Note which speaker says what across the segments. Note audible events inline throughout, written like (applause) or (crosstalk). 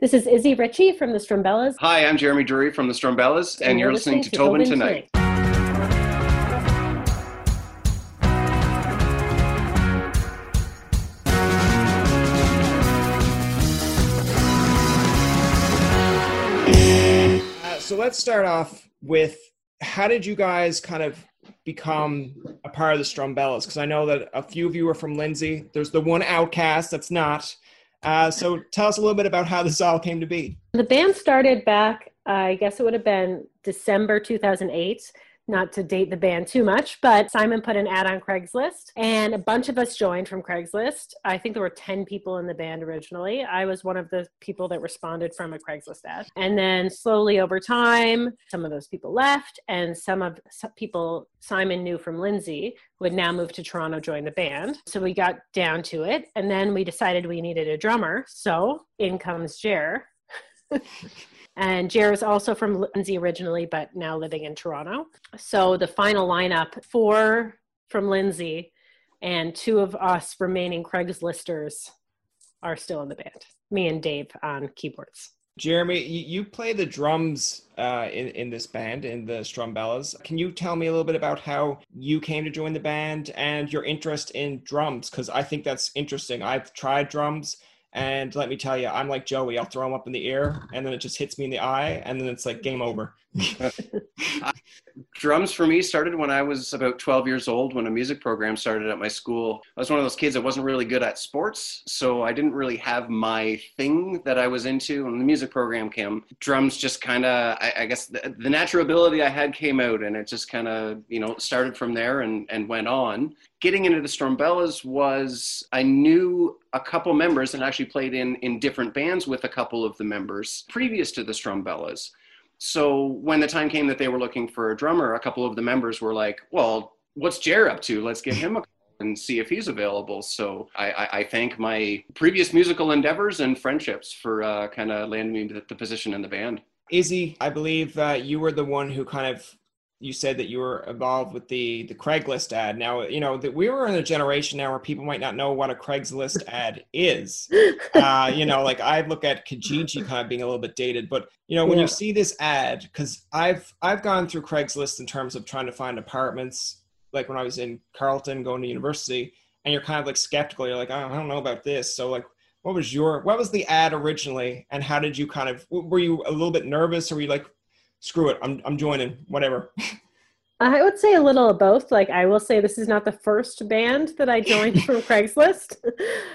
Speaker 1: This is Izzy Ritchie from the Strumbellas.
Speaker 2: Hi, I'm Jeremy Drury from the Strumbellas, and, and you're, listening, listening to, Tobin, Tobin Tonight. Tonight.
Speaker 3: Uh, so let's start off with how did you guys kind of become a part of the Strumbellas? Because I know that a few of you are from Lindsay. There's the one outcast that's not. Uh, so tell us a little bit about how this all came to be.
Speaker 1: The band started back, I guess it would have been December 2008 not to date the band too much, but Simon put an ad on Craigslist and a bunch of us joined from Craigslist. I think there were 10 people in the band originally. I was one of the people that responded from a Craigslist ad. And then slowly over time, some of those people left and some of some people Simon knew from Lindsay who had now moved to Toronto join the band. So we got down to it and then we decided we needed a drummer. So in comes Jer. (laughs) And Jer is also from Lindsay originally, but now living in Toronto. So the final lineup four from Lindsay and two of us remaining Craigslisters are still in the band. Me and Dave on keyboards.
Speaker 3: Jeremy, you play the drums uh, in in this band in the Strumbellas. Can you tell me a little bit about how you came to join the band and your interest in drums? Because I think that's interesting. I've tried drums and let me tell you, I'm like Joey. I'll throw them up in the air, and then it just hits me in the eye, and then it's like game over. (laughs)
Speaker 2: drums for me started when I was about 12 years old when a music program started at my school. I was one of those kids that wasn't really good at sports, so I didn't really have my thing that I was into. When the music program came, drums just kind of, I, I, guess, the, the, natural ability I had came out, and it just kind of, you know, started from there and, and went on. Getting into the Strumbellas was I knew a couple members and actually played in in different bands with a couple of the members previous to the Strumbellas so when the time came that they were looking for a drummer, a couple of the members were like, "Well, what's Jer up to? Let's give him a and see if he's available." So I, I, I thank my previous musical endeavors and friendships for uh, kind of landing me the, the position in the band.
Speaker 3: Izzy, I believe uh, you were the one who kind of you said that you were involved with the the Craigslist ad. Now, you know that we were in a generation now where people might not know what a Craigslist (laughs) ad is. (laughs) Uh, you know, like I look at Kijiji kind of being a little bit dated, but you know when yeah. you see this ad, because I've I've gone through Craigslist in terms of trying to find apartments, like when I was in Carleton going to university, and you're kind of like skeptical. You're like, oh, I don't know about this. So like, what was your what was the ad originally, and how did you kind of were you a little bit nervous, or were you like screw it, I'm I'm joining, whatever.
Speaker 1: I would say a little of both. Like, I will say this is not the first band that I joined from (laughs) Craigslist.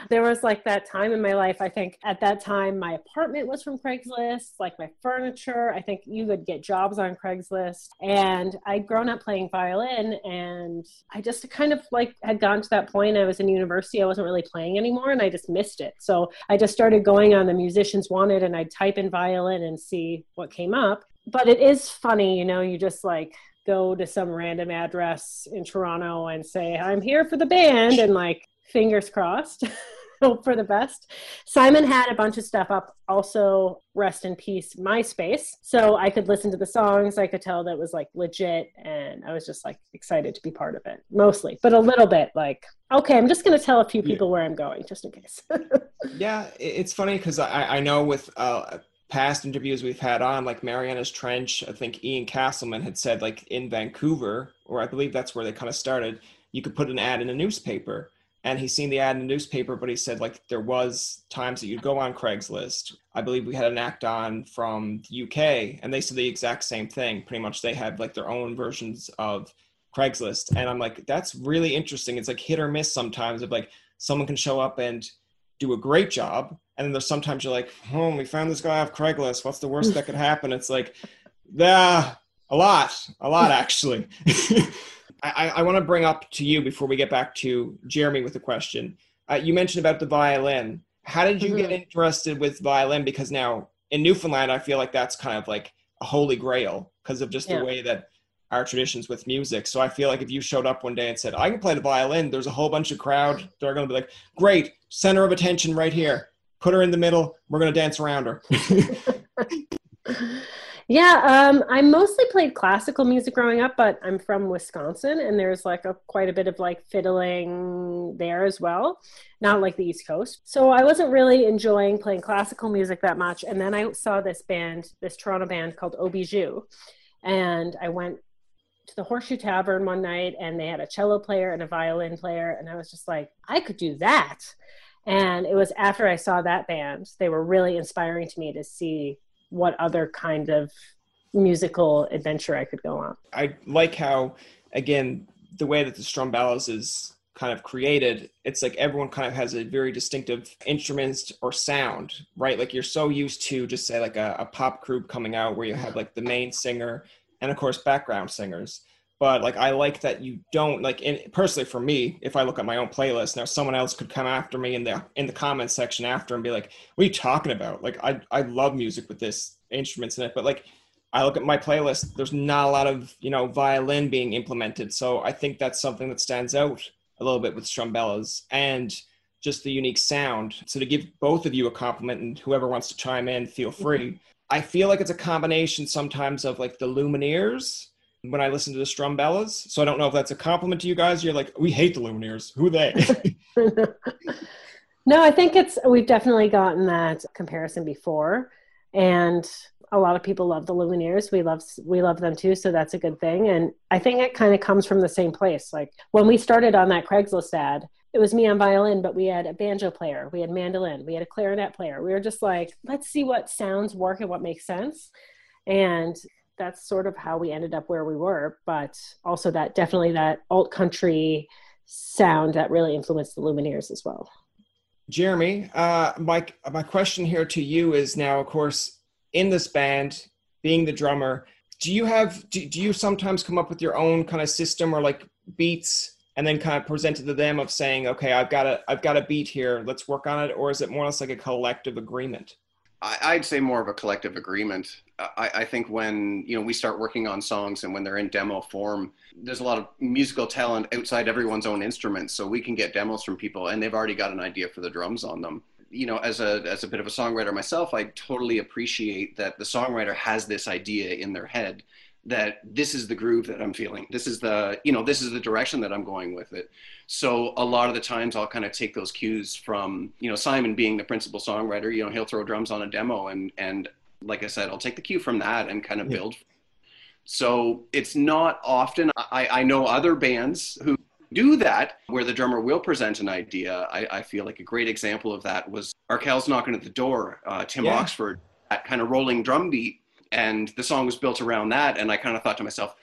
Speaker 1: there was like that time in my life, I think at that time, my apartment was from Craigslist, like my furniture. I think you could get jobs on Craigslist. And I'd grown up playing violin and I just kind of like had gone to that point. I was in university, I wasn't really playing anymore and I just missed it. So I just started going on the musicians wanted and I'd type in violin and see what came up but it is funny, you know, you just like go to some random address in Toronto and say, I'm here for the band, and like, fingers crossed. (laughs) hope for the best. Simon had a bunch of stuff up, also rest in peace MySpace. So I could listen to the songs. I could tell that was like legit. And I was just like excited to be part of it, mostly, but a little bit like, okay, I'm just going to tell a few people yeah. where I'm going just in case. (laughs)
Speaker 3: yeah, it's funny because I, I know with uh, past interviews we've had on, like Mariana's Trench, I think Ian Casselman had said, like in Vancouver, or I believe that's where they kind of started, you could put an ad in a newspaper. And he's seen the ad in the newspaper, but he said like there was times that you'd go on Craigslist. I believe we had an act on from the UK, and they said the exact same thing. Pretty much, they had like their own versions of Craigslist, and I'm like, that's really interesting. It's like hit or miss sometimes. Of like someone can show up and do a great job, and then there's sometimes you're like, oh, we found this guy off Craigslist. What's the worst that could happen? It's like, yeah, a lot, a lot actually. (laughs) I, I want to bring up to you before we get back to Jeremy with a question. Uh, you mentioned about the violin. How did you mm-hmm. get interested with violin? Because now in Newfoundland, I feel like that's kind of like a holy grail because of just yeah. the way that our traditions with music. So I feel like if you showed up one day and said, I can play the violin, there's a whole bunch of crowd. They're going to be like, great, center of attention right here. Put her in the middle. We're going to dance around her. (laughs)
Speaker 1: yeah, um, I mostly played classical music growing up, but I'm from Wisconsin and there's like a, quite a bit of like fiddling there as well, not like the East Coast. So I wasn't really enjoying playing classical music that much. And then I saw this band, this Toronto band called Ohbijou, And I went to the Horseshoe Tavern one night and they had a cello player and a violin player. And I was just like, I could do that. And it was after I saw that band, they were really inspiring to me to see what other kind of musical adventure I could go on.
Speaker 3: I like how, again, the way that the Strumbellas is kind of created, it's like everyone kind of has a very distinctive instruments or sound, right? Like you're so used to just say like a, a pop group coming out where you have like the main singer and of course background singers. But like i like that you don't like in, personally for me if i look at my own playlist now someone else could come after me in the in the comments section after and be like what are you talking about? Like i i love music with this instruments in it but like i look at my playlist there's not a lot of you know violin being implemented. So i think that's something that stands out a little bit with strumbellas and just the unique sound. So to give both of you a compliment and whoever wants to chime in feel free I feel like it's a combination sometimes of like the Lumineers when I listen to the Strumbellas. So I don't know if that's a compliment to you guys. You're like, we hate the Lumineers. Who are they? (laughs) (laughs)
Speaker 1: no, I think it's we've definitely gotten that comparison before, and a lot of people love the Lumineers. We love we love them too, so that's a good thing. And I think it kind of comes from the same place. Like when we started on that Craigslist ad, it was me on violin, but we had a banjo player, we had mandolin, we had a clarinet player. We were just like, let's see what sounds work and what makes sense. And that's sort of how we ended up where we were. But also that definitely that alt country sound that really influenced the Lumineers as well.
Speaker 3: Jeremy, uh, my my question here to you is now, of course, in this band, being the drummer, do you have do, do you sometimes come up with your own kind of system or like beats and then kind of presented to them of saying, okay, I've got a I've got a beat here, let's work on it, or is it more or less like a collective agreement?
Speaker 2: I'd say more of a collective agreement. I, I, think when you know we start working on songs and when they're in demo form, there's a lot of musical talent outside everyone's own instruments, so we can get demos from people and they've already got an idea for the drums on them. You know, as a as a bit of a songwriter myself, I totally appreciate that the songwriter has this idea in their head that this is the groove that I'm feeling. This is the, you know, this is the direction that I'm going with it. So a lot of the times I'll kind of take those cues from, you know, Simon being the principal songwriter, you know, he'll throw drums on a demo and, and like I said, I'll take the cue from that and kind of yeah. build. So it's not often, I, I know other bands who do that where the drummer will present an idea. I, I feel like a great example of that was Arkells knocking at the door, uh, Tim yeah. Oxford, that kind of rolling drum beat and the song was built around that and i kind of thought to myself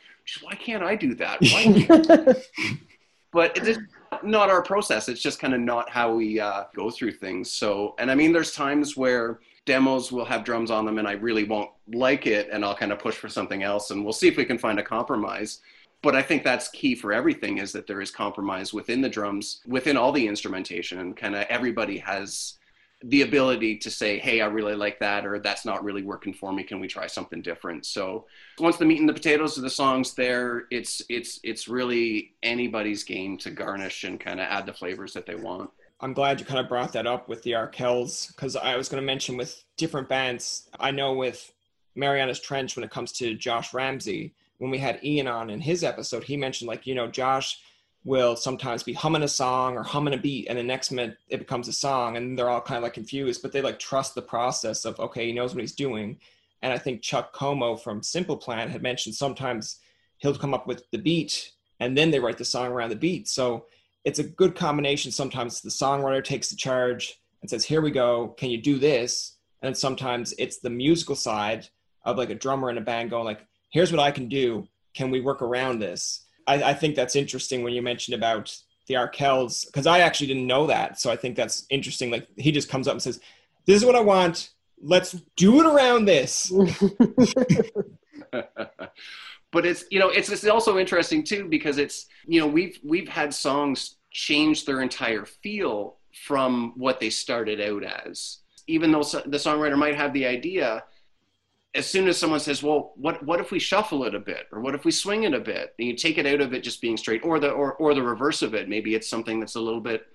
Speaker 2: why can't i do that? (laughs) But it's not our process. It's just kind of not how we uh, go through things. So and i mean there's times where demos will have drums on them and i really won't like it and i'll kind of push for something else and we'll see if we can find a compromise. But i think that's key for everything is that there is compromise within the drums within all the instrumentation and kind of everybody has the ability to say, hey, I really like that, or that's not really working for me. Can we try something different? So once the meat and the potatoes of the songs there, it's it's it's really anybody's game to garnish and kind of add the flavors that they want.
Speaker 3: I'm glad you kind of brought that up with the Arkells because I was going to mention with different bands. I know with Mariana's Trench when it comes to Josh Ramsay, when we had Ian on in his episode, he mentioned like you know Josh will sometimes be humming a song or humming a beat and the next minute it becomes a song and they're all kind of like confused but they like trust the process of okay he knows what he's doing. And i think Chuck Comeau from simple plan had mentioned sometimes he'll come up with the beat and then they write the song around the beat. So it's a good combination. Sometimes the songwriter takes the charge and says here we go. Can you do this? And sometimes it's the musical side of like a drummer in a band going like here's what i can do. Can we work around this I, I think that's interesting when you mentioned about the Arkells because I actually didn't know that. So I think that's interesting. Like he just comes up and says, "This is what I want. Let's do it around this." (laughs) (laughs)
Speaker 2: but it's you know it's it's also interesting too because it's you know we've we've had songs change their entire feel from what they started out as even though the songwriter might have the idea, as soon as someone says, "Well, what what if we shuffle it a bit, or what if we swing it a bit?" and you take it out of it just being straight, or the or or the reverse of it. Maybe it's something that's a little bit,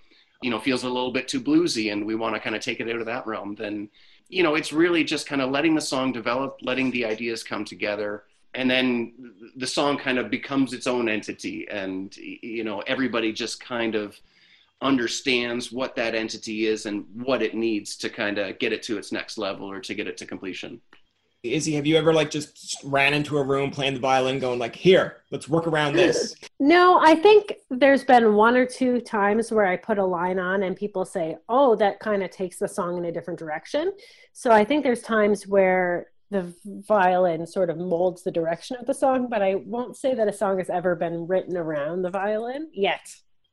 Speaker 2: you know, feels a little bit too bluesy, and we want to kind of take it out of that realm. Then, you know, it's really just kind of letting the song develop, letting the ideas come together, and then the song kind of becomes its own entity, and you know, everybody just kind of understands what that entity is and what it needs to kind of get it to its next level or to get it to completion.
Speaker 3: Izzy, have you ever like just ran into a room playing the violin, going like, "Here, let's work around this"? (laughs)
Speaker 1: no, I think there's been one or two times where I put a line on and people say, "Oh, that kind of takes the song in a different direction." So I think there's times where the violin sort of molds the direction of the song, but I won't say that a song has ever been written around the violin yet.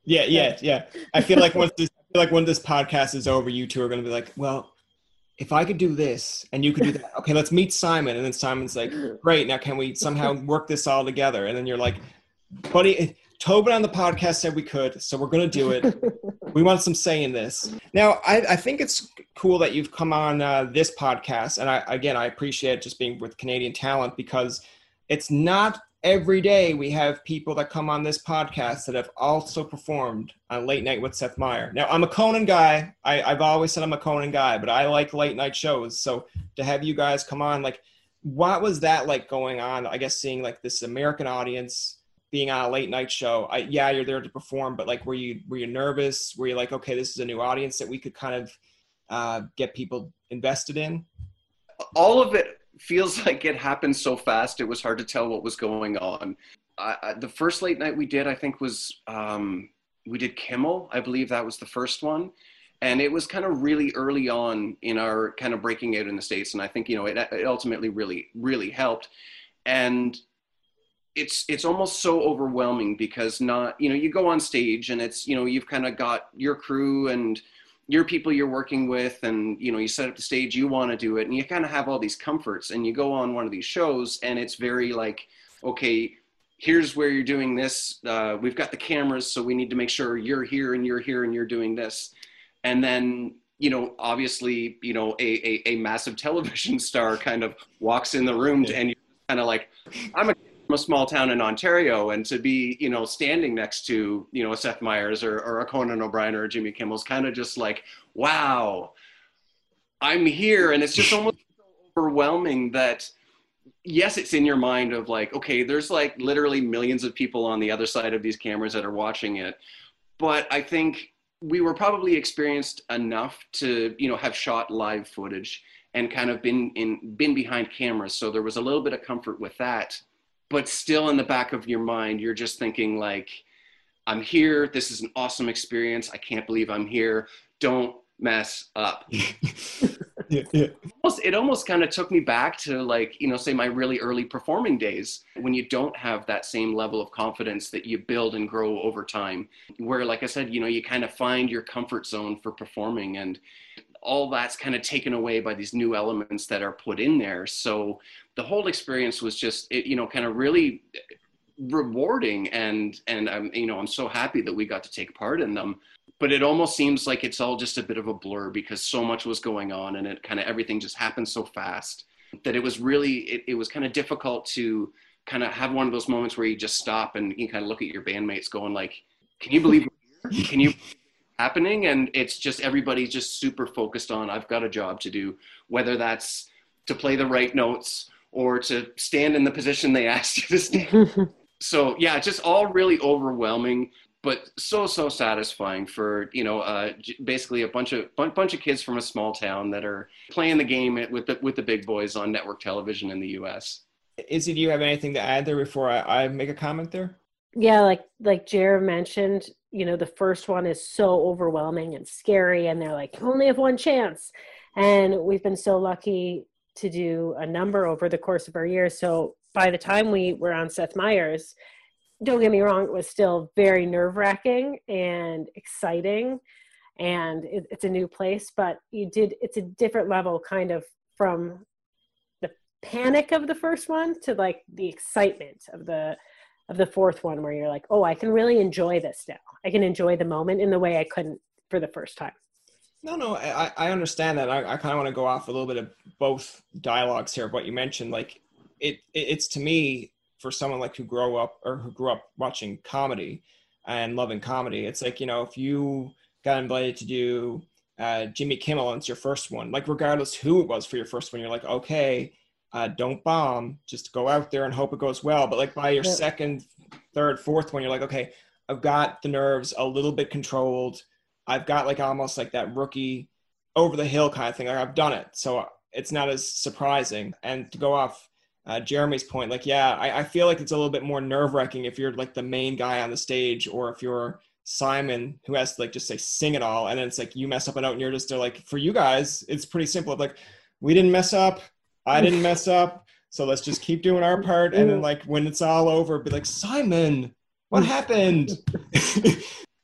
Speaker 3: Yeah, yeah, yeah. I feel like once this, I feel like when this podcast is over, you two are going to be like, "Well, if I could do this and you could do that, okay, let's meet Simon. And then Simon's like, (laughs) great, now can we somehow work this all together? And then you're like, buddy, Tobin on the podcast said we could, so we're going to do it. (laughs) we want some say in this. Now, I, I think it's cool that you've come on uh, this podcast. And I, again, I appreciate just being with Canadian talent because it's not every day we have people that come on this podcast that have also performed on Late Night with Seth Meyer. Now, I'm a Conan guy. I, have always said I'm a Conan guy, but I like late night shows. So to have you guys come on, like, what was that like going on? I guess seeing like this American audience being on a late night show. I, yeah, you're there to perform, but like, were you were you nervous? Were you like, okay, this is a new audience that we could kind of uh, get people invested in?
Speaker 2: All of it feels (laughs) like it happened so fast. It was hard to tell what was going on. I, I, the first late night we did, I think, was um, we did Kimmel. I believe that was the first one, and it was kind of really early on in our kind of breaking out in the states. And I think you know it, it ultimately really really helped. And it's it's almost so overwhelming because not you know you go on stage and it's you know you've kind of got your crew and your people you're working with and you know you set up the stage you want to do it and you kind of have all these comforts and you go on one of these shows and it's very like okay here's where you're doing this uh, we've got the cameras so we need to make sure you're here and you're here and you're doing this. And then you know obviously you know a, a, a massive (laughs) television star kind of walks in the room and you're kind of like i'm a from a small town in Ontario and to be, you know, standing next to, you know, a Seth Meyers or, or a Conan O'Brien or a Jimmy Kimmel's kind of just like, wow, I'm here. And it's just (laughs) almost overwhelming that, yes, it's in your mind of like, okay, there's like literally millions of people on the other side of these cameras that are watching it. But I think we were probably experienced enough to, you know, have shot live footage and kind of been in been behind cameras. So there was a little bit of comfort with that but still in the back of your mind you're just thinking like i'm here. This is an awesome experience. I can't believe i'm here. Don't mess up. (laughs) Yeah, yeah. it almost kind of took me back to like you know say my really early performing days when you don't have that same level of confidence that you build and grow over time where like i said you know you kind of find your comfort zone for performing. And all that's kind of taken away by these new elements that are put in there. So the whole experience was just it, you know kind of really rewarding and and I'm you know I'm so happy that we got to take part in them. But it almost seems like it's all just a bit of a blur because so much was going on and it kind of everything just happened so fast that it was really it, it was kind of difficult to kind of have one of those moments where you just stop and you kind of look at your bandmates going like can you believe can you happening and it's just everybody's just super focused on I've got a job to do whether that's to play the right notes or to stand in the position they (laughs) asked you to stand. (laughs) so yeah, just all really overwhelming, but so so satisfying for you know uh, basically a bunch of bunch of kids from a small town that are playing the game with the with the big boys on network television in the U.S.
Speaker 3: Izzy, do you have anything to add there before I, I make a comment there?
Speaker 1: Yeah, like like Jared mentioned, you know, the first one is so overwhelming and scary, and they're like, you only have one chance. And we've been so lucky to do a number over the course of our years. So by the time we were on Seth Meyers, don't get me wrong, it was still very nerve wracking and exciting. And it, it's a new place, but you did, it's a different level kind of from the panic of the first one to like the excitement of the, of the fourth one where you're like, oh, I can really enjoy this now. I can enjoy the moment in the way I couldn't for the first time.
Speaker 3: No, no, I, I understand that. I, I kind of want to go off a little bit of both dialogues here. Of what you mentioned, like it, it, it's to me for someone like who grow up or who grew up watching comedy and loving comedy. It's like you know if you got invited to do uh, Jimmy Kimmel and it's your first one, like regardless who it was for your first one, you're like okay, uh, don't bomb, just go out there and hope it goes well. But like by your yeah. second, third, fourth one, you're like okay, I've got the nerves a little bit controlled I've got like almost like that rookie over the hill kind of thing. Like I've done it, so it's not as surprising. And to go off uh, Jeremy's point, like yeah, I, I feel like it's a little bit more nerve wracking if you're like the main guy on the stage, or if you're Simon who has to like just say sing it all, and then it's like you mess up a note, and you're just like for you guys, it's pretty simple. Like we didn't mess up, I didn't mess up, so let's just keep doing our part, and then like when it's all over, be like Simon, what happened? (laughs)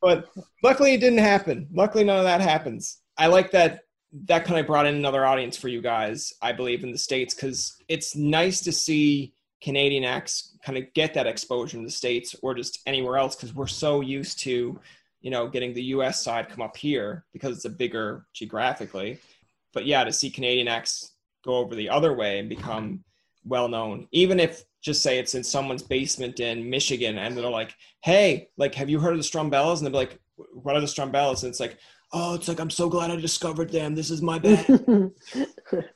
Speaker 3: But luckily, it didn't happen. Luckily, none of that happens. I like that. That kind of brought in another audience for you guys, I believe, in the states, because it's nice to see Canadian acts kind of get that exposure in the states or just anywhere else, because we're so used to, you know, getting the U.S. side come up here because it's a bigger geographically. But yeah, to see Canadian acts go over the other way and become well known, even if just say it's in someone's basement in Michigan and they're like, hey, like, have you heard of the Strumbellas? And they're like, what are the Strumbellas? And it's like, oh, it's like, I'm so glad I discovered them. This is my band. (laughs)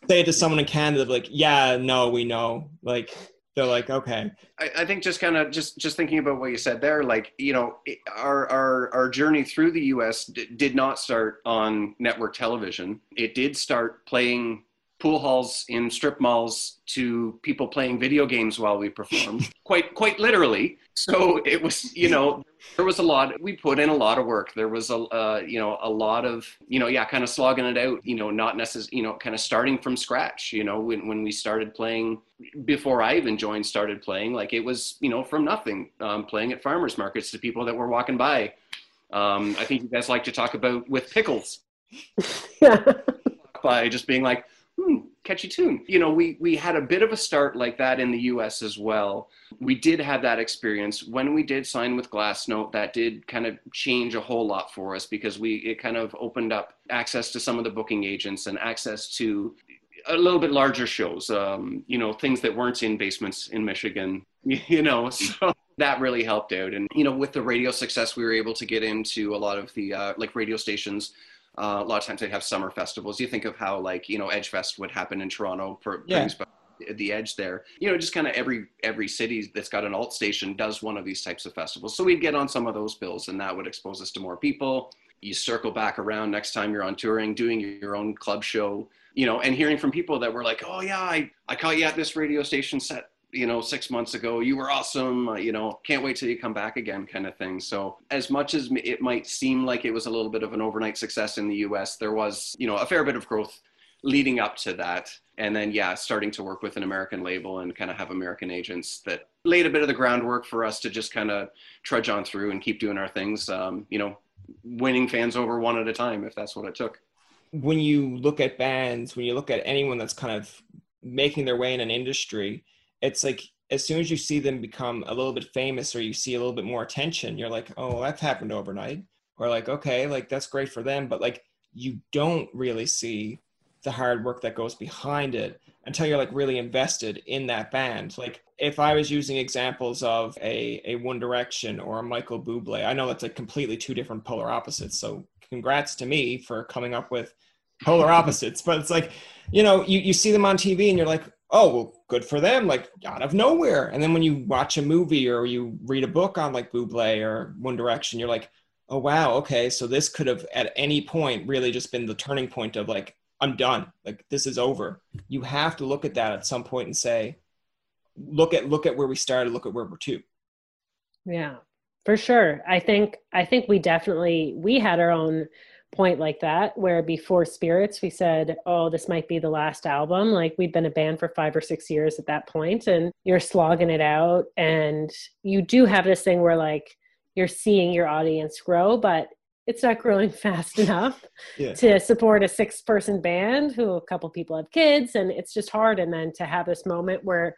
Speaker 3: say it to someone in Canada, like, yeah, no, we know. Like, they're like, okay.
Speaker 2: I, I think just kind of just just thinking about what you said there, like, you know, our our our journey through the U.S. D- did not start on network television. It did start playing pool halls in strip malls to people playing video games while we performed. (laughs) Quite quite literally. So it was you know there was a lot we put in a lot of work. There was a uh, you know a lot of you know yeah kind of slogging it out you know not necessarily you know kind of starting from scratch you know when, when we started playing before i even joined started playing like it was you know from nothing. Um, playing at farmers markets to people that were walking by. Um, i think you guys like to talk about with pickles. (laughs) Yeah by just being like hmm, catchy tune. You know, we we had a bit of a start like that in the U.S. as well. We did have that experience when we did sign with Glassnote. That did kind of change a whole lot for us because we it kind of opened up access to some of the booking agents and access to a little bit larger shows. Um, you know, things that weren't in basements in Michigan. (laughs) You know, (laughs) so that really helped out. And you know, with the radio success, we were able to get into a lot of the uh, like radio stations uh, a lot of times they have summer festivals. You think of how like you know Edgefest would happen in Toronto for yeah. the edge there. You know, just kind of every every city that's got an alt station does one of these types of festivals. So we'd get on some of those bills, and that would expose us to more people. You circle back around next time you're on touring, doing your own club show, you know, and hearing from people that were like, "Oh yeah, I I caught you at this radio station set you know six months ago you were awesome uh, you know can't wait till you come back again kind of thing. So as much as it might seem like it was a little bit of an overnight success in the us there was you know a fair bit of growth leading up to that. And then yeah starting to work with an american label and kind of have american agents that laid a bit of the groundwork for us to just kind of trudge on through and keep doing our things um, you know winning fans over one at a time if that's what it took.
Speaker 3: When you look at bands when you look at anyone that's kind of making their way in an industry it's like as soon as you see them become a little bit famous or you see a little bit more attention, you're like, oh, that's happened overnight. Or like, okay, like that's great for them. But like you don't really see the hard work that goes behind it until you're like really invested in that band. Like if I was using examples of a, a One Direction or a Michael Bublé, I know that's like completely two different polar opposites. So congrats to me for coming up with polar opposites. (laughs) But it's like, you know, you, you see them on TV and you're like, oh well good for them like out of nowhere. And then when you watch a movie or you read a book on like buble or one direction you're like oh wow okay so this could have at any point really just been the turning point of like i'm done like this is over. You have to look at that at some point and say look at look at where we started look at where we're to
Speaker 1: yeah for sure. I think i think we definitely we had our own point like that where before spirits we said oh this might be the last album. Like we'd been a band for five or six years at that point and you're slogging it out and you do have this thing where like you're seeing your audience grow but it's not growing (laughs) fast enough yeah. to support a six person band who a couple people have kids and it's just hard. And then to have this moment where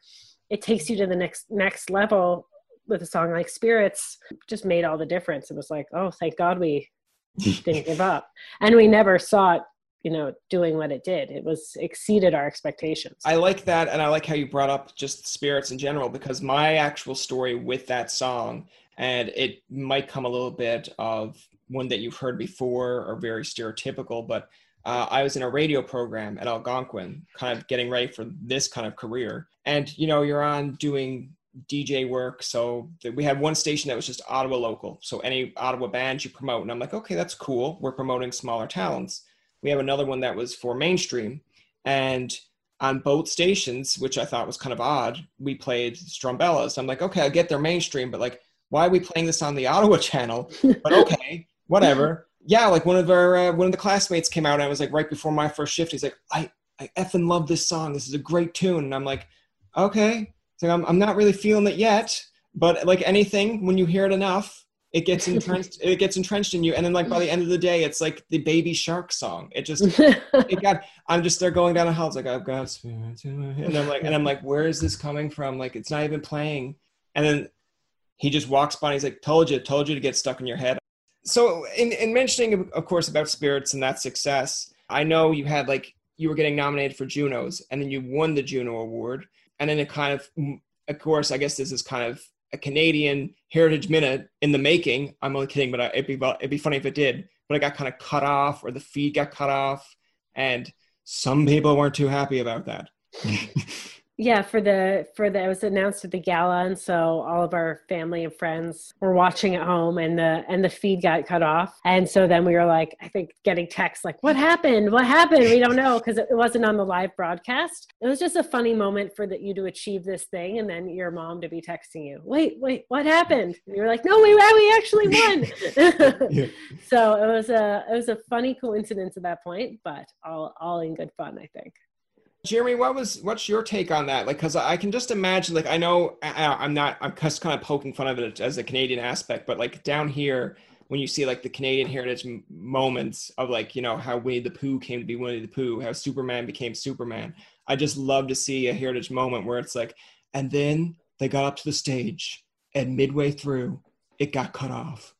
Speaker 1: it takes you to the next next level with a song like spirits just made all the difference. It was like oh thank god we (laughs) didn't give up. And we never saw it, you know, doing what it did. It was exceeded our expectations.
Speaker 3: I like that. And I like how you brought up just spirits in general, because my actual story with that song, and it might come a little bit of one that you've heard before or very stereotypical, but uh, I was in a radio program at Algonquin, kind of getting ready for this kind of career. And, you know, you're on doing DJ work. So we had one station that was just Ottawa local. So any Ottawa bands you promote. And I'm like, okay, that's cool. We're promoting smaller talents. We have another one that was for mainstream. And on both stations, which I thought was kind of odd, we played Strumbellas. I'm like, okay, I get their mainstream, but like, why are we playing this on the Ottawa channel? (laughs) But okay, whatever. Yeah, like one of our uh, one of the classmates came out and I was like right before my first shift. He's like, I I effing love this song. This is a great tune. And I'm like, okay, I'm, I'm not really feeling it yet, but like anything, when you hear it enough, it gets entrenched. it gets entrenched in you, and then like by the end of the day, it's like the Baby Shark song. It just, it got. I'm just there going down a hall. It's like I've got spirits and I'm like, and I'm like, where is this coming from? Like it's not even playing. And then he just walks by. and He's like, told you, told you to get stuck in your head. So in in mentioning, of course, about spirits and that success, I know you had like you were getting nominated for Junos, and then you won the Juno Award and then it kind of of course i guess this is kind of a canadian heritage minute in the making. I'm only kidding but it'd be it'd be funny if it did. But it got kind of cut off or the feed got cut off and some people weren't too happy about that (laughs)
Speaker 1: yeah for the for the it was announced at the gala and so all of our family and friends were watching at home and the and the feed got cut off. And so then we were like i think getting texts like what happened? What happened? We don't know because it wasn't on the live broadcast. It was just a funny moment for that you to achieve this thing and then your mom to be texting you wait wait what happened? And you were like no we, we actually won. (laughs) Yeah. (laughs) so it was a it was a funny coincidence at that point but all all in good fun i think
Speaker 3: Jeremy, what was what's your take on that? Like, because I can just imagine, like, I know I, am not, I'm just kind of poking fun of it as a Canadian aspect, but like down here, when you see like the Canadian heritage moments of like, you know, how Winnie the Pooh came to be Winnie the Pooh, how Superman became Superman, I just love to see a heritage moment where it's like, and then they got up to the stage, and midway through, it got cut off.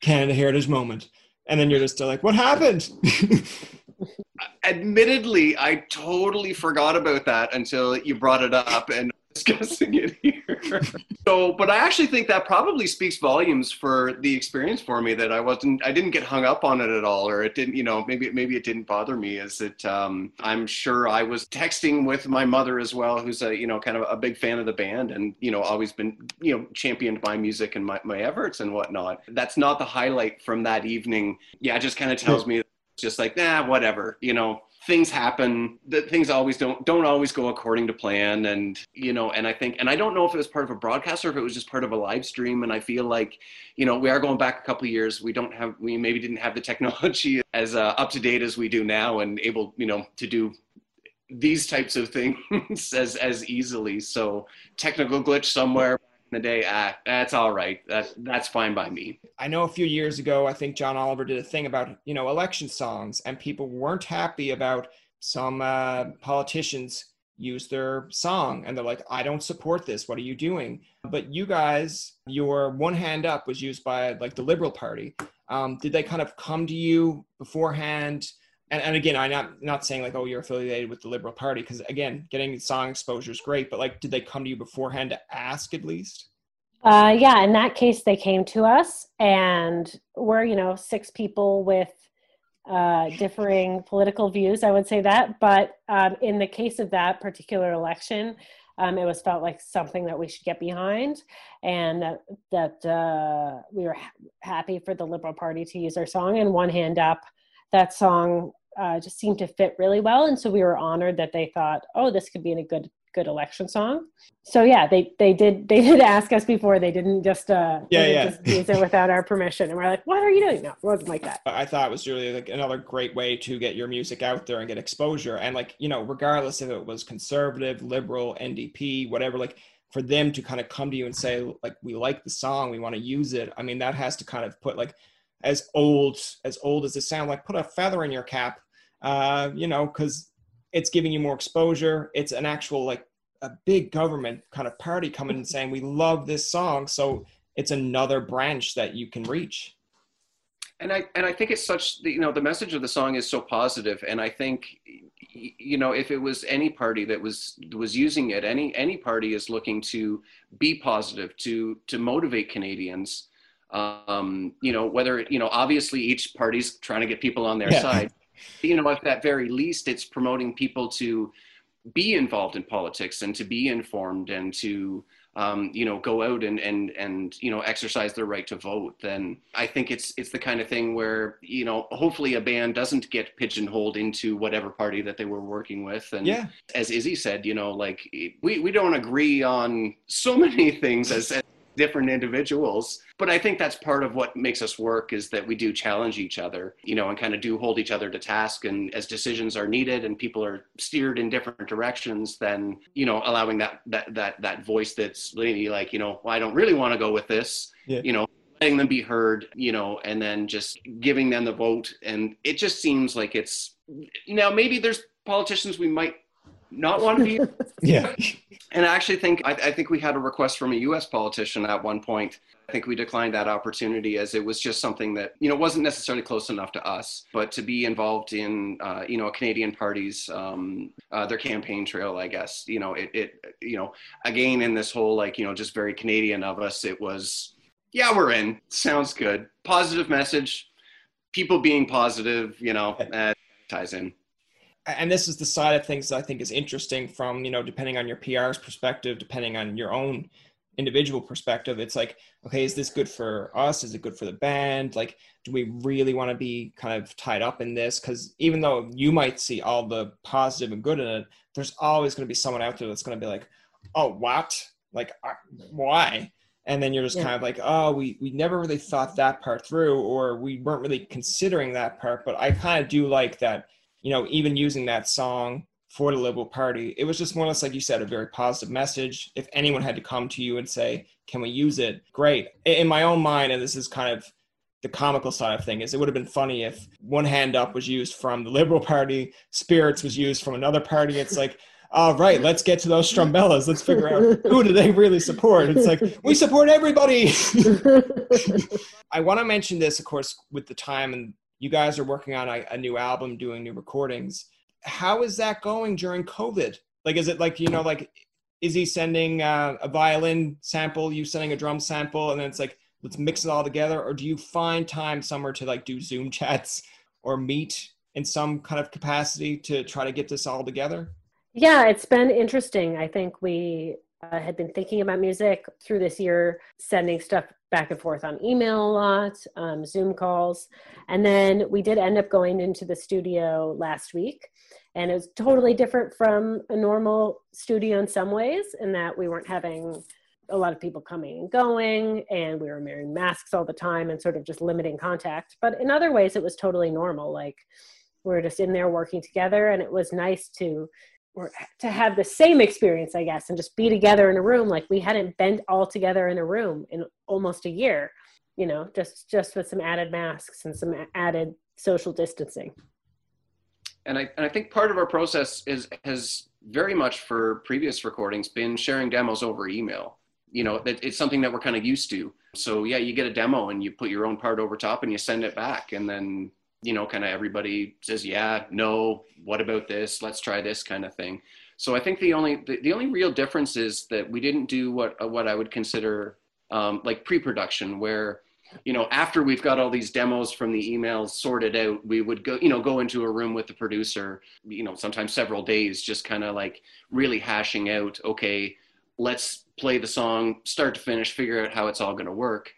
Speaker 3: Canada Heritage moment, and then you're just like, what happened? (laughs)
Speaker 2: admittedly, I totally forgot about that until you brought it up and (laughs) discussing it here. (laughs) so, but I actually think that probably speaks volumes for the experience for me that I wasn't, I didn't get hung up on it at all, or it didn't, you know, maybe maybe it didn't bother me. Is that um, I'm sure I was texting with my mother as well, who's a you know kind of a big fan of the band, and you know always been you know championed my music and my my efforts and whatnot. That's not the highlight from that evening. Yeah, it just kind of tells me just like nah whatever you know things happen that things always don't don't always go according to plan. And you know and i think and i don't know if it was part of a broadcast or if it was just part of a live stream. And i feel like you know we are going back a couple of years. We don't have we maybe didn't have the technology (laughs) as uh, up to date as we do now and able you know to do these types of things (laughs) as as easily. So technical glitch somewhere the day, ah, that's all right. That that's fine by me.
Speaker 3: I know a few years ago, I think John Oliver did a thing about you know election songs, and people weren't happy about some uh, politicians use their song, and they're like, "I don't support this. What are you doing?" But you guys, your one hand up was used by like the Liberal Party. Um, did they kind of come to you beforehand? And, and again, I'm not not saying like, oh, you're affiliated with the Liberal Party, because again, getting song exposure is great, but like, did they come to you beforehand to ask at least?
Speaker 1: Uh, yeah, in that case, they came to us, and we're you know six people with uh, differing political views. I would say that, but um, in the case of that particular election, um, it was felt like something that we should get behind, and that that uh, we were ha- happy for the Liberal Party to use our song. And one hand up, that song uh, just seemed to fit really well, and so we were honored that they thought, oh, this could be a good good election song. So yeah, they they did they did (laughs) ask us before. They didn't just uh
Speaker 3: yeah yeah
Speaker 1: just use it without our permission, and we're like, what are you doing? No, it wasn't like that.
Speaker 3: I thought it was really like another great way to get your music out there and get exposure. And like you know, regardless if it was conservative, liberal, NDP, whatever, like for them to kind of come to you and say like we like the song, we want to use it. I mean, that has to kind of put like as old as old as it sound like put a feather in your cap uh, you know, because it's giving you more exposure. It's an actual like a big government kind of party coming and saying we love this song, so it's another branch that you can reach.
Speaker 2: and I and I think it's such you know the message of the song is so positive, and I think you know if it was any party that was was using it, any any party is looking to be positive to to motivate Canadians. Um, you know whether you know obviously each party's trying to get people on their yeah. side. You know at that very least, it's promoting people to be involved in politics and to be informed and to um, you know, go out and and and you know exercise their right to vote, then I think it's it's the kind of thing where you know hopefully a band doesn't get pigeonholed into whatever party that they were working with. And yeah. as Izzy said, you know, like we we don't agree on so many (laughs) things as, as different individuals but i think that's part of what makes us work is that we do challenge each other you know and kind of do hold each other to task and as decisions are needed and people are steered in different directions then you know allowing that that that that voice that's maybe like you know well, i don't really want to go with this yeah. you know letting them be heard you know and then just giving them the vote and it just seems like it's now maybe there's politicians we might not want to be.
Speaker 3: yeah.
Speaker 2: And I actually think I, I, think we had a request from a U.S. politician at one point. I think we declined that opportunity as it was just something that you know wasn't necessarily close enough to us. But to be involved in uh, you know a Canadian party's um, uh, their campaign trail, I guess you know it, it you know again in this whole like you know just very Canadian of us, it was yeah we're in sounds good positive message, people being positive, you know uh, ties in
Speaker 3: and this is the side of things that I think is interesting from, you know, depending on your PR's perspective, depending on your own individual perspective, it's like, okay, is this good for us? Is it good for the band? Like, do we really want to be kind of tied up in this? Because even though you might see all the positive and good in it, there's always going to be someone out there that's going to be like, oh, what? Like, why? And then you're just yeah. kind of like, oh, we, we never really thought that part through, or we weren't really considering that part. But I kind of do like that you know, even using that song for the Liberal Party, it was just more or less, like you said, a very positive message. If anyone had to come to you and say, can we use it? Great. In my own mind, and this is kind of the comical side of things, is it would have been funny if one hand up was used from the Liberal Party, spirits was used from another party. It's like, (laughs) all right, let's get to those strumbellas. Let's figure out who do they really support. It's like (laughs) we support everybody. (laughs) I want to mention this, of course, with the time and you guys are working on a, a new album, doing new recordings. How is that going during COVID? Like, is it like, you know, like, is he sending uh, a violin sample, you sending a drum sample, and then it's like, let's mix it all together? Or do you find time somewhere to like do Zoom (laughs) chats or meet in some kind of capacity to try to get this all together?
Speaker 1: Yeah, it's been interesting. I think we uh, had been thinking about music through this year, sending stuff back and forth on email a lot, um, Zoom calls. And then we did end up going into the studio last week. And it was totally different from a normal studio in some ways, in that we weren't having a lot of people coming and going, and we were wearing masks all the time and sort of just limiting contact. But in other ways, it was totally normal. Like, we we're just in there working together, and it was nice to or to have the same experience, I guess, and just be together in a room. Like we hadn't been all together in a room in almost a year, you know, just just with some added masks and some added social distancing.
Speaker 2: And I and I think part of our process is has very much for previous recordings been sharing demos over email. You know, that it's something that we're kind of used to. So yeah, you get a demo and you put your own part over top and you send it back, and then you know, kind of everybody says, yeah, no, what about this? Let's try this kind of thing. So I think the only the, the only real difference is that we didn't do what uh, what I would consider um, like pre-production, where you know after we've got all these demos from the emails sorted out, we would go you know go into a room with the producer, you know, sometimes several days, just kind of like really hashing out, okay, let's play the song start to finish, figure out how it's all going to work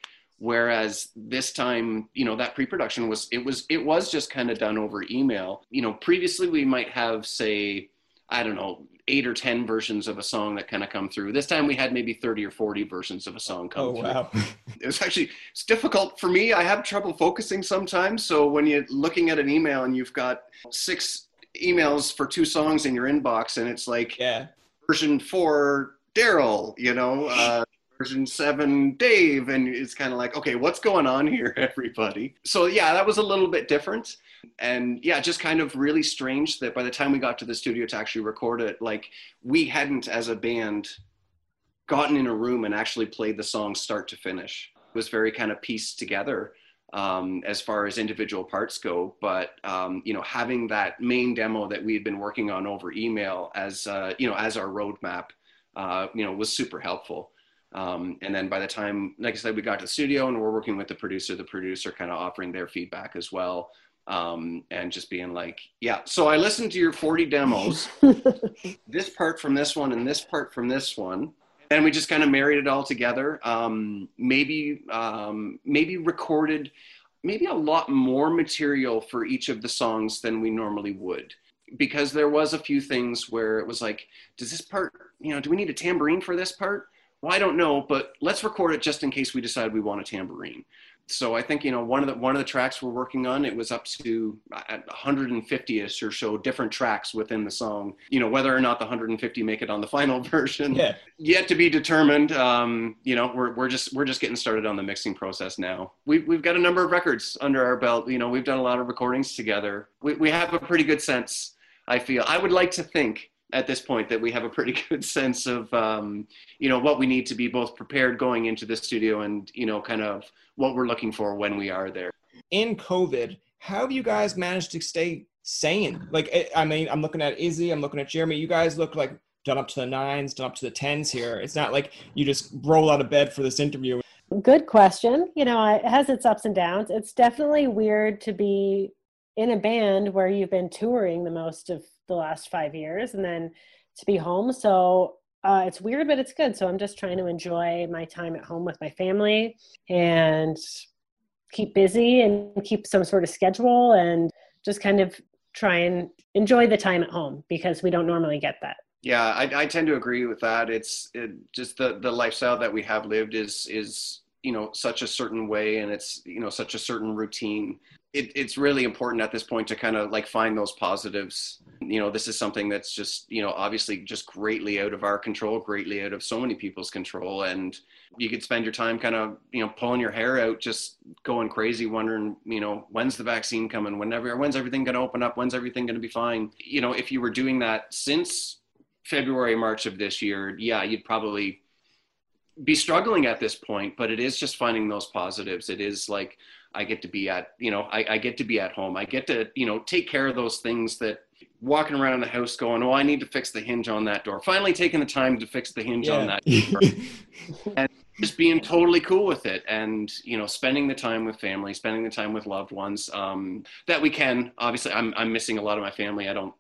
Speaker 2: whereas this time you know that pre-production was it was it was just kind of done over email. You know previously we might have say i don't know eight or ten versions of a song that kind of come through. This time we had maybe 30 or 40 versions of a song come oh, through. wow. (laughs) it was actually it's difficult for me. I have trouble focusing sometimes. So when you're looking at an email and you've got six emails for two songs in your inbox and it's like
Speaker 3: yeah.
Speaker 2: version four daryl you know uh, version seven Dave. And it's kind of like, okay, what's going on here, (laughs) everybody? So, yeah, that was a little bit different. And yeah, just kind of really strange that by the time we got to the studio to actually record it, like we hadn't as a band gotten in a room and actually played the song start to finish. It was very kind of pieced together. um, as far as individual parts go. But um, you know, having that main demo that we had been working on over email as uh, you know as our roadmap, uh, you know, was super helpful. Um, and then by the time, like I said, we got to the studio and we're working with the producer, the producer kind of offering their feedback as well. Um, and just being like, yeah, so I listened to your 40 demos, (laughs) this part from this one and this part from this one and we just kind of married it all together. Um, maybe um, maybe recorded maybe a lot more material for each of the songs than we normally would because there was a few things where it was like does this part you know do we need a tambourine for this part well i don't know but let's record it just in case we decide we want a tambourine so I think you know one of the one of the tracks we're working on it was up to 150ish or so different tracks within the song. You know whether or not the 150 make it on the final (laughs) version,
Speaker 3: yeah.
Speaker 2: yet to be determined. Um, you know we're we're just we're just getting started on the mixing process now. We've we've got a number of records under our belt. You know we've done a lot of recordings together. We we have a pretty good sense. I feel I would like to think at this point that we have a pretty (laughs) good sense of um, you know what we need to be both prepared going into the studio and you know kind of what we're looking for when we are there.
Speaker 3: In covid how have you guys managed to stay sane? Like i mean i'm looking at izzy i'm looking at jeremy. You guys look like done up to the nines done up to the tens here. It's not like you just roll out of bed for this interview.
Speaker 1: Good question. You know it has its ups and downs. It's definitely weird to be in a band where you've been touring the most of the last five years and then to be home. So uh, it's weird, but it's good. So I'm just trying to enjoy my time at home with my family and keep busy and keep some sort of schedule and just kind of try and enjoy the time at home because we don't normally get that.
Speaker 2: Yeah, I, I tend to agree with that. It's it, just the the lifestyle that we have lived is is you know such a certain way and it's you know such a certain routine it, it's really important at this point to kind of like find those positives. You know this is something that's just you know obviously just greatly out of our control greatly out of so many people's control and you could spend your time kind of you know pulling your hair out just going crazy wondering you know when's the vaccine coming whenever when's everything going to open up when's everything going to be fine? You know if you were doing that since february march of this year yeah you'd probably be struggling at this point but it is just finding those positives. It is like I get to be at, you know, I, I get to be at home. I get to, you know, take care of those things that walking around the house going, oh, I need to fix the hinge on that door. Finally taking the time to fix the hinge yeah. on that (laughs) door. and just being totally cool with it and, you know, spending the time with family, spending the time with loved ones um, that we can. Obviously, I'm, I'm missing a lot of my family. I don't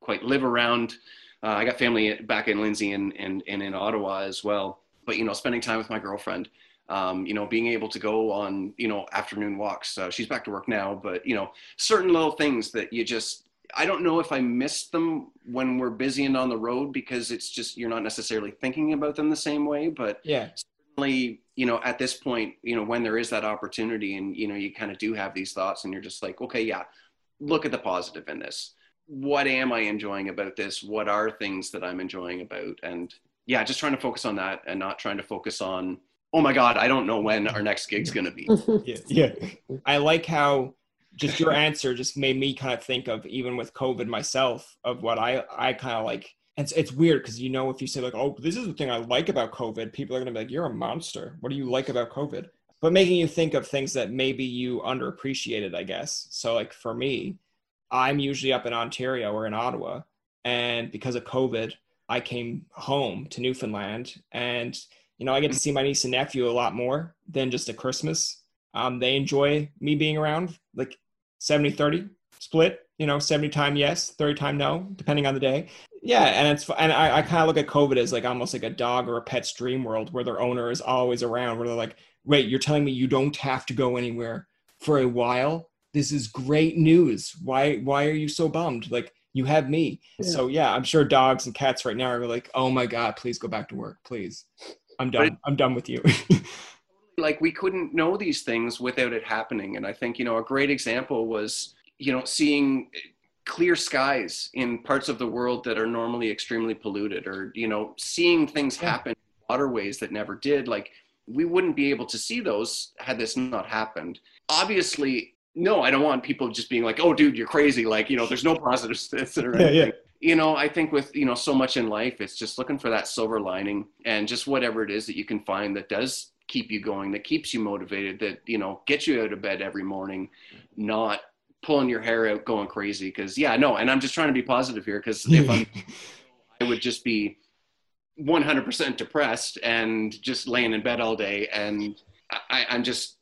Speaker 2: quite live around. Uh, I got family back in Lindsay and, and, and in Ottawa as well. But, you know, spending time with my girlfriend um, you know, being able to go on, you know, afternoon walks. Uh, she's back to work now, but you know, certain little things that you just, I don't know if I miss them when we're busy and on the road because it's just you're not necessarily thinking about them the same way. But
Speaker 3: yeah,
Speaker 2: certainly, you know, at this point, you know, when there is that opportunity and you know, you kind of do have these thoughts and you're just like, okay, yeah, look at the positive in this. What am I enjoying about this? What are things that I'm enjoying about? And yeah, just trying to focus on that and not trying to focus on oh my god, I don't know when our next gig's going to be. (laughs)
Speaker 3: yeah, yeah. (laughs) I like how just your answer just made me kind of think of even with COVID myself of what I I kind of like. And it's, it's weird because you know if you say like, oh, this is the thing I like about COVID, people are going to be like, you're a monster. What do you like about COVID? But making you think of things that maybe you underappreciated, I guess. So like for me, I'm usually up in Ontario or in Ottawa, and because of COVID, I came home to Newfoundland and you know, I get to see my niece and nephew a lot more than just a Christmas. Um, they enjoy me being around, like 70 30 split, you know, 70 time yes, 30 time no, depending on the day. Yeah. And it's, and I, I kind of look at COVID as like almost like a dog or a pet's dream world where their owner is always around, where they're like, wait, you're telling me you don't have to go anywhere for a while? This is great news. Why, why are you so bummed? Like, you have me. Yeah. So yeah, I'm sure dogs and cats right now are like, oh my God, please go back to work, please. I'm done. But, I'm done with you. (laughs)
Speaker 2: like we couldn't know these things without it happening. And I think, you know, a great example was, you know, seeing clear skies in parts of the world that are normally extremely polluted or, you know, seeing things yeah. happen waterways that never did. Like we wouldn't be able to see those had this not happened. Obviously, no, I don't want people just being like, "Oh, dude, you're crazy!" Like, you know, there's no positives to this or anything. Yeah, yeah you know i think with you know so much in life it's just looking for that silver lining and just whatever it is that you can find that does keep you going, that keeps you motivated, that you know gets you out of bed every morning, not pulling your hair out, going crazy. Because yeah, no, and I'm just trying to be positive here. Because if I'm, (laughs) I would just be 100% depressed and just laying in bed all day, and I, I'm just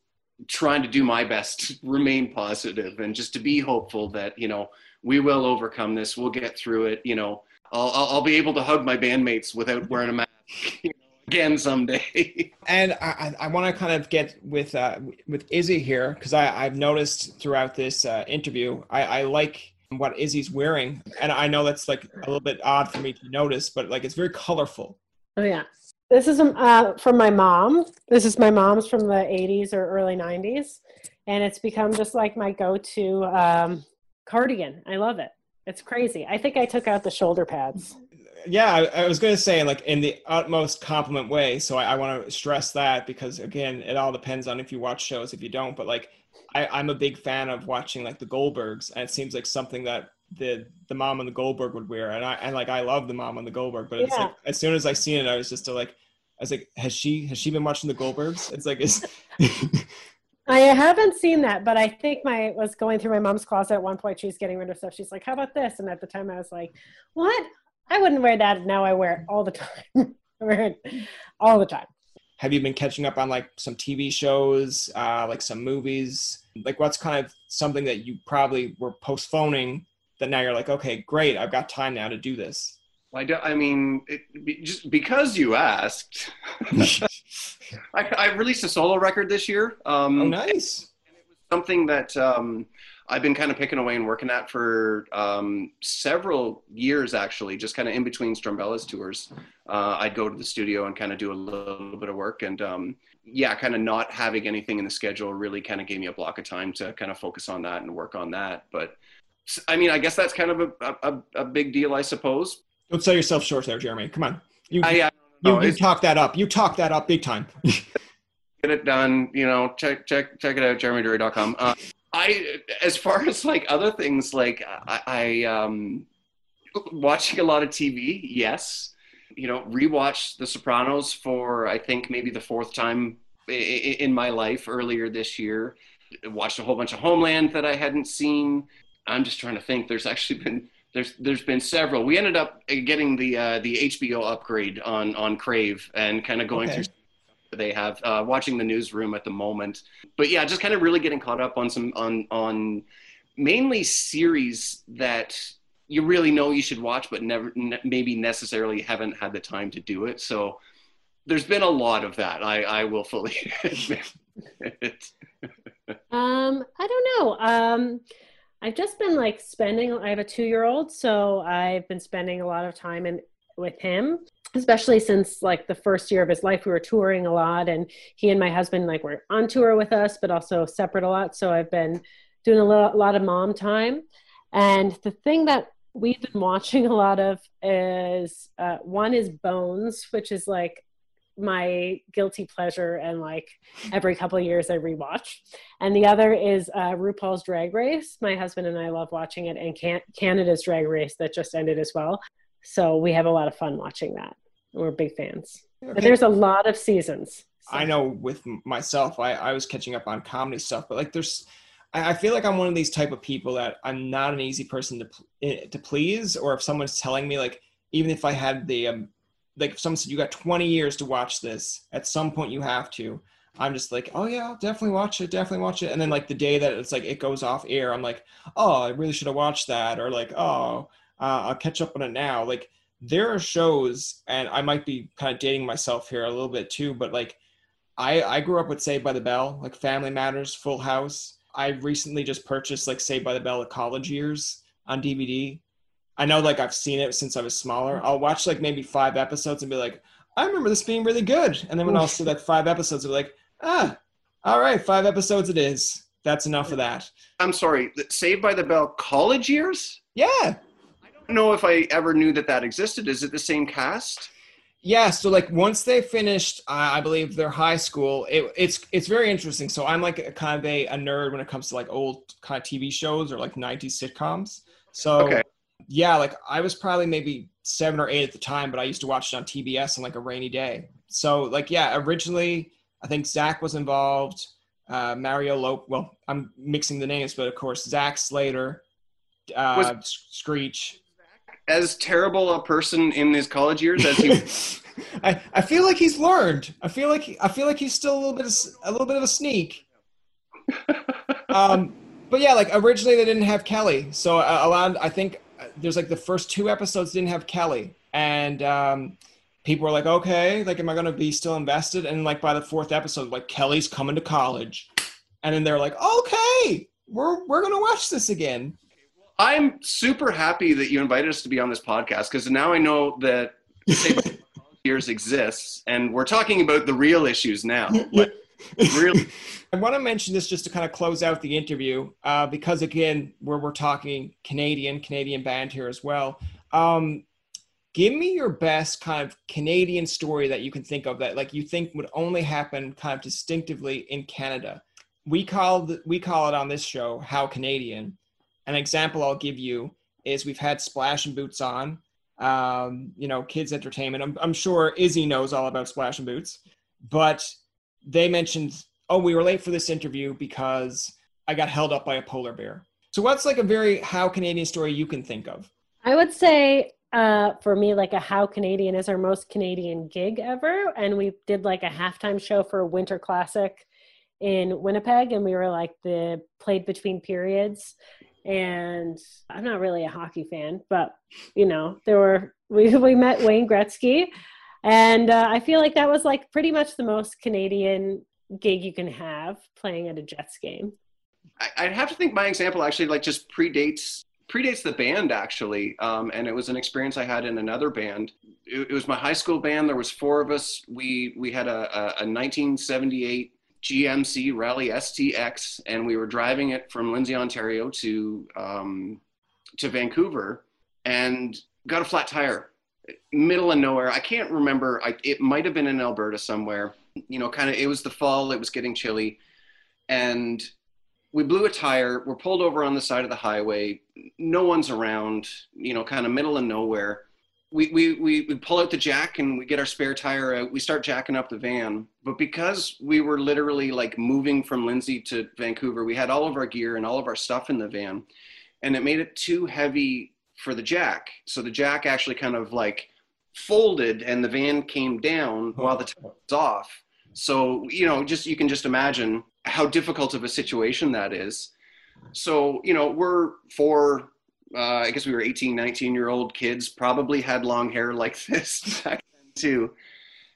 Speaker 2: trying to do my best to (laughs) remain positive and just to be hopeful that you know we will overcome this. We'll get through it. You know, I'll, I'll, I'll be able to hug my bandmates without wearing a mask (laughs) you know, again someday. (laughs)
Speaker 3: and I, I want to kind of get with uh, with Izzy here because I've noticed throughout this uh, interview, I, I like what Izzy's wearing, and I know that's like a little bit odd for me to notice, but like it's very colorful.
Speaker 1: Oh yeah, this is um, uh, from my mom. This is my mom's from the '80s or early '90s, and it's become just like my go-to um, cardigan. I love it. It's crazy. I think I took out the shoulder pads.
Speaker 3: Yeah, I, I was going to say like in the utmost compliment way. So I, I want to stress that because again, it all depends on if you watch shows, if you don't. But like, I, I'm a big fan of watching like the Goldbergs, and it seems like something that the the mom on the Goldberg would wear, and I and like I love the mom on the Goldberg, but it's
Speaker 1: Yeah.
Speaker 3: like as soon as I seen it, I was just like, I was like, has she has she been watching the Goldbergs? It's like, is (laughs)
Speaker 1: I haven't seen that, but I think my was going through my mom's closet at one point. She's getting rid of stuff. She's like, "How about this?" And at the time, I was like, "What? I wouldn't wear that." Now I wear it all the (laughs) time. I wear it all the time.
Speaker 3: have you been catching up on like some TV shows, uh, like some movies? Like, what's kind of something that you probably were postponing that now you're like, okay, great, I've got time now to do this.
Speaker 2: I, do, I mean, it, just because you asked, (laughs) I, I released a solo record this year. Um,
Speaker 3: oh, nice.
Speaker 2: It was something that um, I've been kind of picking away and working at for um, several years, actually, just kind of in between Strumbellas' tours. Uh, I'd go to the studio and kind of do a little bit of work. And um, yeah, kind of not having anything in the schedule really kind of gave me a block of time to kind of focus on that and work on that. But I mean, I guess that's kind of a, a, a big deal, I suppose.
Speaker 3: Don't sell yourself short there, Jeremy. Come on. You,
Speaker 2: I, I
Speaker 3: you,
Speaker 2: know,
Speaker 3: you talk that up. You talk that up big time. (laughs)
Speaker 2: get it done. You know, check check check it out, jeremydrury.com. Uh, I, as far as like other things, like I, I um, watching a lot of TV. Yes, you know, rewatched The Sopranos for I think maybe the fourth time in my life earlier this year. Watched a whole bunch of Homeland that I hadn't seen. I'm just trying to think. There's actually been there's there's been several. We ended up getting the uh, the HBO upgrade on on Crave and kind of going
Speaker 3: Okay.
Speaker 2: through they have uh, watching the newsroom at the moment but yeah just kind of really getting caught up on some on on mainly series that you really know you should watch but never ne- maybe necessarily haven't had the time to do it so there's been a lot of that i i will fully (laughs) admit.
Speaker 1: Um, I don't know. Um, I've just been like spending. I have a two-year-old, so I've been spending a lot of time in with him, especially since like the first year of his life, we were touring a lot, and he and my husband like were on tour with us, but also separate a lot. So I've been doing a lot, lot of mom time, and the thing that we've been watching a lot of is uh, one is Bones, which is like my guilty pleasure and like every couple of years I rewatch. And the other is uh, RuPaul's Drag Race. My husband and I love watching it, and Can- Canada's Drag Race that just ended as well. So we have a lot of fun watching that. We're big fans.
Speaker 3: Okay.
Speaker 1: there's a lot of seasons. So-
Speaker 3: I know with myself, I, I was catching up on comedy stuff, but like there's, I I feel like I'm one of these type of people that I'm not an easy person to eh, to please. Or if someone's telling me like, even if I had the, um, like if someone said you got 20 years to watch this, at some point you have to. I'm just like, oh yeah, I'll definitely watch it, definitely watch it. And then like the day that it's like it goes off air, I'm like, oh, I really should have watched that, or like, oh, uh, I'll catch up on it now. Like there are shows, and I might be kind of dating myself here a little bit too, but like I I grew up with Saved by the Bell, like Family Matters, Full House. I recently just purchased like Saved by the Bell: The College Years on DVD. I know like I've seen it since I was smaller. I'll watch like maybe five episodes and be like, I remember this being really good. And then when I'll see like five episodes, I'll be like, ah, all right, five episodes it is. That's enough of that.
Speaker 2: i'm sorry saved by the bell college years
Speaker 3: Yeah.
Speaker 2: i don't know if i ever knew that that existed is it the same cast
Speaker 3: Yeah, so like once they finished, uh, I believe their high school, it, it's it's very interesting. So I'm like a, kind of a, a nerd when it comes to like old kind of TV shows or like '90s sitcoms. So
Speaker 2: Okay.
Speaker 3: Yeah, like I was probably maybe seven or eight at the time, but I used to watch it on TBS on like a rainy day. So like yeah, originally I think Zach was involved. Uh, Mario Lope. Well, I'm mixing the names, but of course Zach Slater, uh, was, Screech.
Speaker 2: As terrible a person in his college years as he. (laughs) (laughs)
Speaker 3: I, I feel like he's learned. I feel like I feel like he's still a little bit of, a little bit of a sneak. (laughs) um, but yeah, like originally they didn't have Kelly, so uh, allowed. I think there's like the first two episodes didn't have Kelly, and um, people were like, okay, like, am I going to be still invested? And like by the fourth episode, like Kelly's coming to college, and then they're like, okay, we're we're going to watch this again.
Speaker 2: I'm super happy that you invited us to be on this podcast because now I know that years (laughs) exists, and we're talking about the real issues now. Like,
Speaker 3: really. (laughs) I want to mention this just to kind of close out the interview, uh, because again, where we're talking Canadian, Canadian band here as well. Um, give me your best kind of Canadian story that you can think of that like you think would only happen kind of distinctively in Canada. We call the, we call it on this show how Canadian. An example I'll give you is we've had Splash and Boots on, um, you know, kids entertainment. I'm, I'm sure Izzy knows all about Splash and Boots, but they mentioned, oh, we were late for this interview because I got held up by a polar bear. So what's like a very how Canadian story you can think of?
Speaker 1: I would say uh, for me, like a How Canadian is our most Canadian gig ever. And we did like a halftime show for a Winter Classic in Winnipeg. And we were like the played between periods. And I'm not really a hockey fan, but you know, there were, we, we met Wayne Gretzky. And uh, I feel like that was like pretty much the most Canadian gig you can have playing at a Jets game.
Speaker 2: I'd have to think my example actually like just predates predates the band actually, um, and it was an experience I had in another band. It, it, was my high school band. There was four of us. We we had a, a, a 1978 GMC Rally STX, and we were driving it from Lindsay, Ontario, to um, to Vancouver, and got a flat tire, middle of nowhere. I can't remember. I, it might have been in Alberta somewhere. You know, kind of. It was the fall. It was getting chilly, and we blew a tire. We're pulled over on the side of the highway. No one's around, you know, kind of middle of nowhere. We, we, we, we pull out the jack and we get our spare tire out. We start jacking up the van. But because we were literally like moving from Lindsay to Vancouver, we had all of our gear and all of our stuff in the van. And it made it too heavy for the jack. So the jack actually kind of like folded and the van came down while the tire was off. So, you know, just you can just imagine how difficult of a situation that is. So, you know, we're four, uh, I guess we were 18, 19 year old kids, probably had long hair like (laughs) this back then too.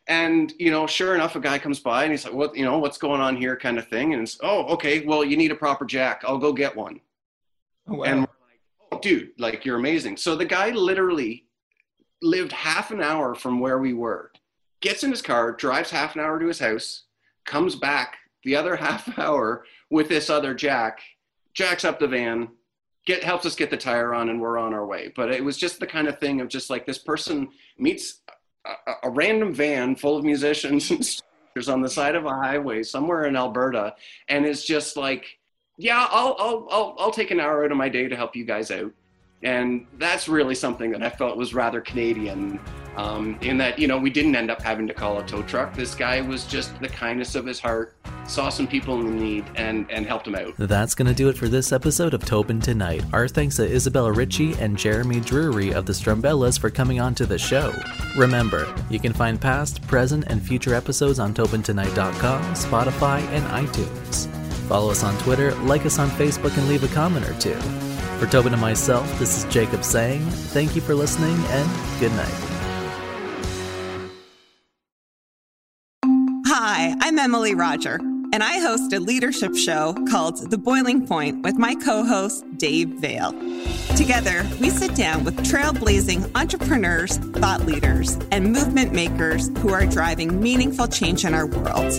Speaker 2: And, you know, sure enough, a guy comes by and he's like, what, you know, what's going on here kind of thing. And it's, oh, okay, well, you need a proper jack. I'll go get one. Oh, wow. And we're like, oh, dude, like, you're amazing. So the guy literally lived half an hour from where we were, gets in his car, drives half an hour to his house, comes back the other (laughs) half hour with this other jack, jacks up the van, get helps us get the tire on, and we're on our way. But it was just the kind of thing of just like this person meets a, a random van full of musicians and (laughs) strangers on the side of a highway somewhere in Alberta, and it's just like, yeah, I'll I'll I'll, I'll take an hour out of my day to help you guys out. And that's really something that I felt was rather Canadian um, in that, you know, we didn't end up having to call a tow truck. This guy was just the kindness of his heart, saw some people in need, and, and helped them out.
Speaker 4: That's going to do it for this episode of Tobin Tonight. Our thanks to Isabella Ritchie and Jeremy Drury of the Strumbellas for coming on to the show. Remember, you can find past, present, and future episodes on TobinTonight.com, Spotify, and iTunes. Follow us on Twitter, like us on Facebook, and leave a comment or two. For Tobin and myself, this is Jacob saying thank you for listening and good night.
Speaker 5: Hi, I'm Emily Roger, and I host a leadership show called The Boiling Point with my co host, Dave Vale. Together, we sit down with trailblazing entrepreneurs, thought leaders, and movement makers who are driving meaningful change in our world.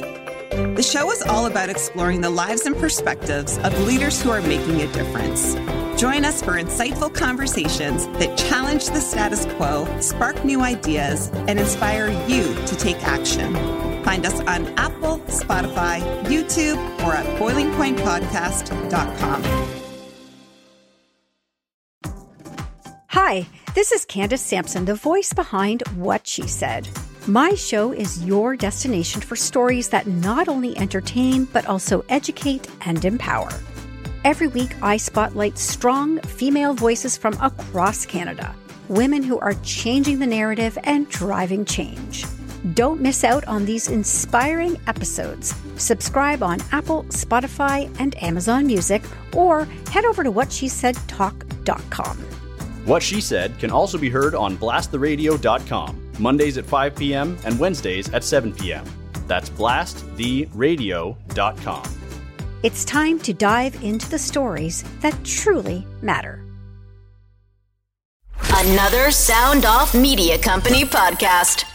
Speaker 5: The show is all about exploring the lives and perspectives of leaders who are making a difference. Join us for insightful conversations that challenge the status quo, spark new ideas, and inspire you to take action. Find us on Apple, Spotify, YouTube, or at boilingpointpodcast.com.
Speaker 6: Hi, this is Candace Sampson, the voice behind What She Said. My show is your destination for stories that not only entertain, but also educate and empower. Every week, I spotlight strong female voices from across Canada, women who are changing the narrative and driving change. Don't miss out on these inspiring episodes. Subscribe on Apple, Spotify, and Amazon Music, or head over to whatshesaidtalk.com.
Speaker 7: What She Said can also be heard on blasttheradio.com, Mondays at 5 p.m. and Wednesdays at 7 p.m. That's blasttheradio.com.
Speaker 6: It's time to dive into the stories that truly matter.
Speaker 8: Another Sound Off Media Company podcast.